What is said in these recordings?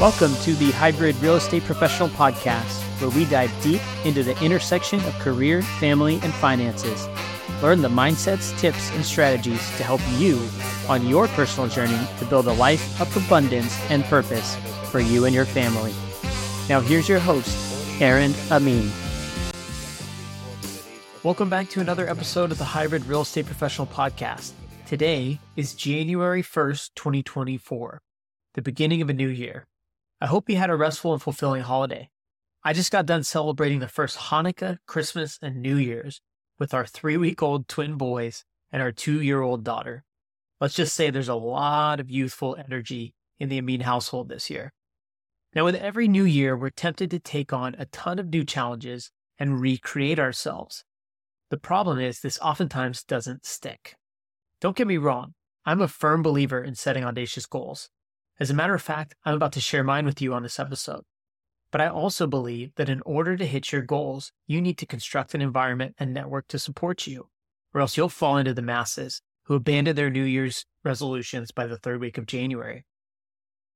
Welcome to the Hybrid Real Estate Professional Podcast, where we dive deep into the intersection of career, family, and finances. Learn the mindsets, tips, and strategies to help you on your personal journey to build a life of abundance and purpose for you and your family. Now, here's your host, Aaron Ameen. Welcome back to another episode of the Hybrid Real Estate Professional Podcast. Today is January 1st, 2024, the beginning of a new year. I hope you had a restful and fulfilling holiday. I just got done celebrating the first Hanukkah, Christmas, and New Year's with our three week old twin boys and our two year old daughter. Let's just say there's a lot of youthful energy in the Ameen household this year. Now, with every new year, we're tempted to take on a ton of new challenges and recreate ourselves. The problem is, this oftentimes doesn't stick. Don't get me wrong, I'm a firm believer in setting audacious goals. As a matter of fact, I'm about to share mine with you on this episode. But I also believe that in order to hit your goals, you need to construct an environment and network to support you, or else you'll fall into the masses who abandon their New Year's resolutions by the third week of January.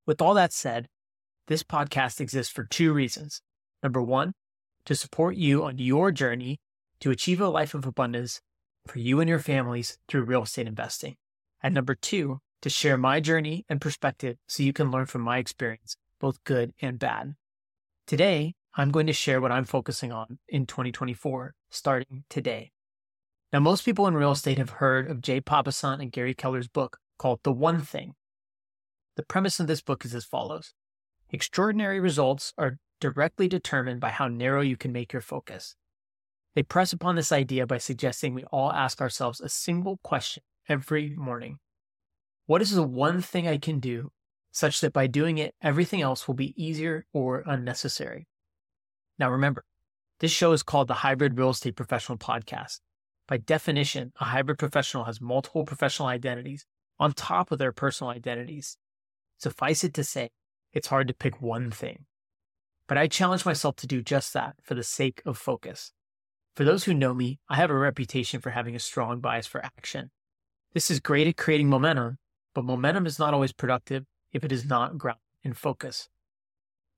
With all that said, this podcast exists for two reasons. Number one, to support you on your journey to achieve a life of abundance for you and your families through real estate investing. And number two, to share my journey and perspective so you can learn from my experience, both good and bad. Today, I'm going to share what I'm focusing on in 2024, starting today. Now, most people in real estate have heard of Jay Papasan and Gary Keller's book called The One Thing. The premise of this book is as follows Extraordinary results are directly determined by how narrow you can make your focus. They press upon this idea by suggesting we all ask ourselves a single question every morning what is the one thing I can do such that by doing it, everything else will be easier or unnecessary? Now, remember, this show is called the Hybrid Real Estate Professional Podcast. By definition, a hybrid professional has multiple professional identities on top of their personal identities. Suffice it to say, it's hard to pick one thing. But I challenge myself to do just that for the sake of focus. For those who know me, I have a reputation for having a strong bias for action. This is great at creating momentum, but momentum is not always productive if it is not grounded in focus.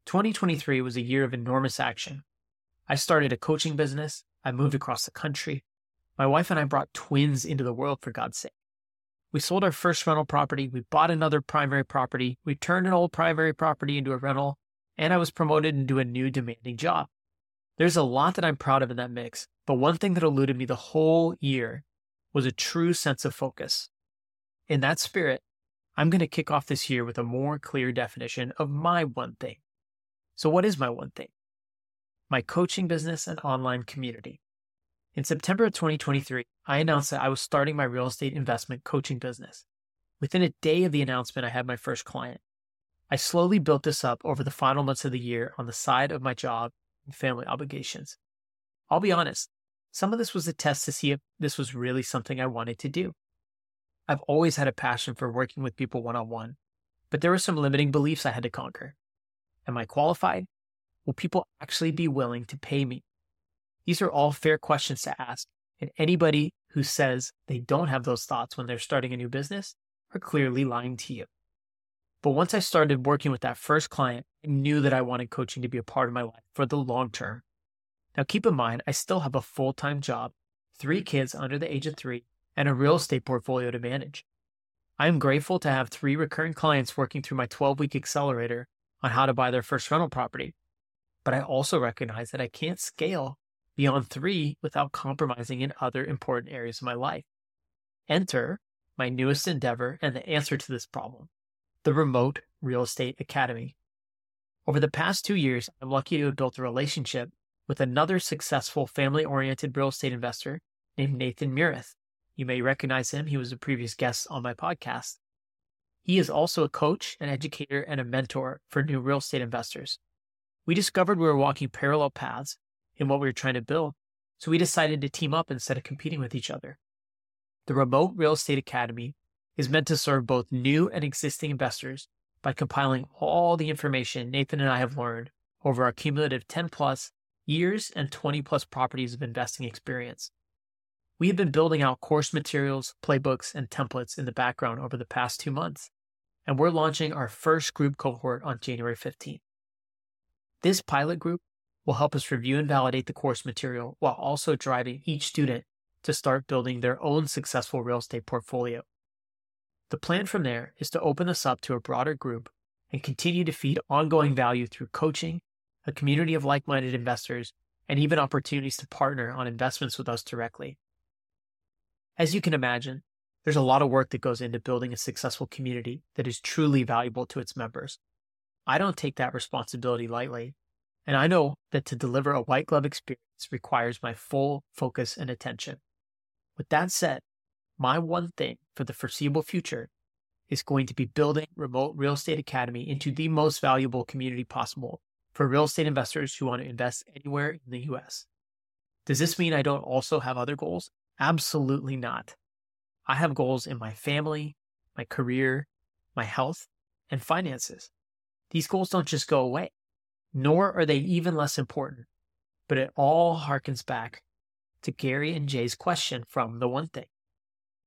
2023 was a year of enormous action. I started a coaching business. I moved across the country. My wife and I brought twins into the world, for God's sake. We sold our first rental property. We bought another primary property. We turned an old primary property into a rental. And I was promoted into a new demanding job. There's a lot that I'm proud of in that mix, but one thing that eluded me the whole year was a true sense of focus. In that spirit, I'm going to kick off this year with a more clear definition of my one thing. So, what is my one thing? My coaching business and online community. In September of 2023, I announced that I was starting my real estate investment coaching business. Within a day of the announcement, I had my first client. I slowly built this up over the final months of the year on the side of my job and family obligations. I'll be honest, some of this was a test to see if this was really something I wanted to do. I've always had a passion for working with people one on one, but there were some limiting beliefs I had to conquer. Am I qualified? Will people actually be willing to pay me? These are all fair questions to ask, and anybody who says they don't have those thoughts when they're starting a new business are clearly lying to you. But once I started working with that first client, I knew that I wanted coaching to be a part of my life for the long term. Now, keep in mind, I still have a full time job, three kids under the age of three, and a real estate portfolio to manage. I am grateful to have three recurring clients working through my 12 week accelerator on how to buy their first rental property. But I also recognize that I can't scale beyond three without compromising in other important areas of my life. Enter my newest endeavor and the answer to this problem the Remote Real Estate Academy. Over the past two years, I'm lucky to have built a relationship with another successful family oriented real estate investor named Nathan Murith. You may recognize him. He was a previous guest on my podcast. He is also a coach, an educator, and a mentor for new real estate investors. We discovered we were walking parallel paths in what we were trying to build, so we decided to team up instead of competing with each other. The Remote Real Estate Academy is meant to serve both new and existing investors by compiling all the information Nathan and I have learned over our cumulative 10 plus years and 20 plus properties of investing experience. We have been building out course materials, playbooks, and templates in the background over the past two months. and we're launching our first group cohort on January 15th. This pilot group will help us review and validate the course material while also driving each student to start building their own successful real estate portfolio. The plan from there is to open this up to a broader group and continue to feed ongoing value through coaching, a community of like minded investors, and even opportunities to partner on investments with us directly. As you can imagine, there's a lot of work that goes into building a successful community that is truly valuable to its members. I don't take that responsibility lightly, and I know that to deliver a white glove experience requires my full focus and attention. With that said, my one thing for the foreseeable future is going to be building Remote Real Estate Academy into the most valuable community possible for real estate investors who want to invest anywhere in the US. Does this mean I don't also have other goals? Absolutely not. I have goals in my family, my career, my health, and finances. These goals don't just go away, nor are they even less important, but it all harkens back to Gary and Jay's question from The One Thing.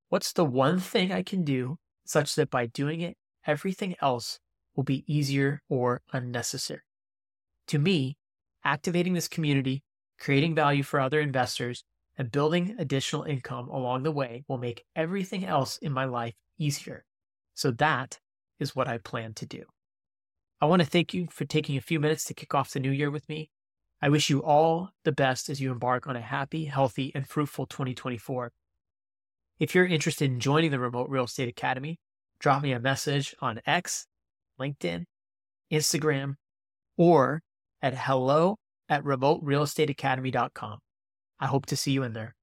What's the one thing I can do such that by doing it, everything else will be easier or unnecessary? To me, activating this community, creating value for other investors, and building additional income along the way will make everything else in my life easier. So that is what I plan to do. I want to thank you for taking a few minutes to kick off the new year with me. I wish you all the best as you embark on a happy, healthy, and fruitful 2024. If you're interested in joining the Remote Real Estate Academy, drop me a message on X, LinkedIn, Instagram, or at hello at remoterealestateacademy.com. I hope to see you in there.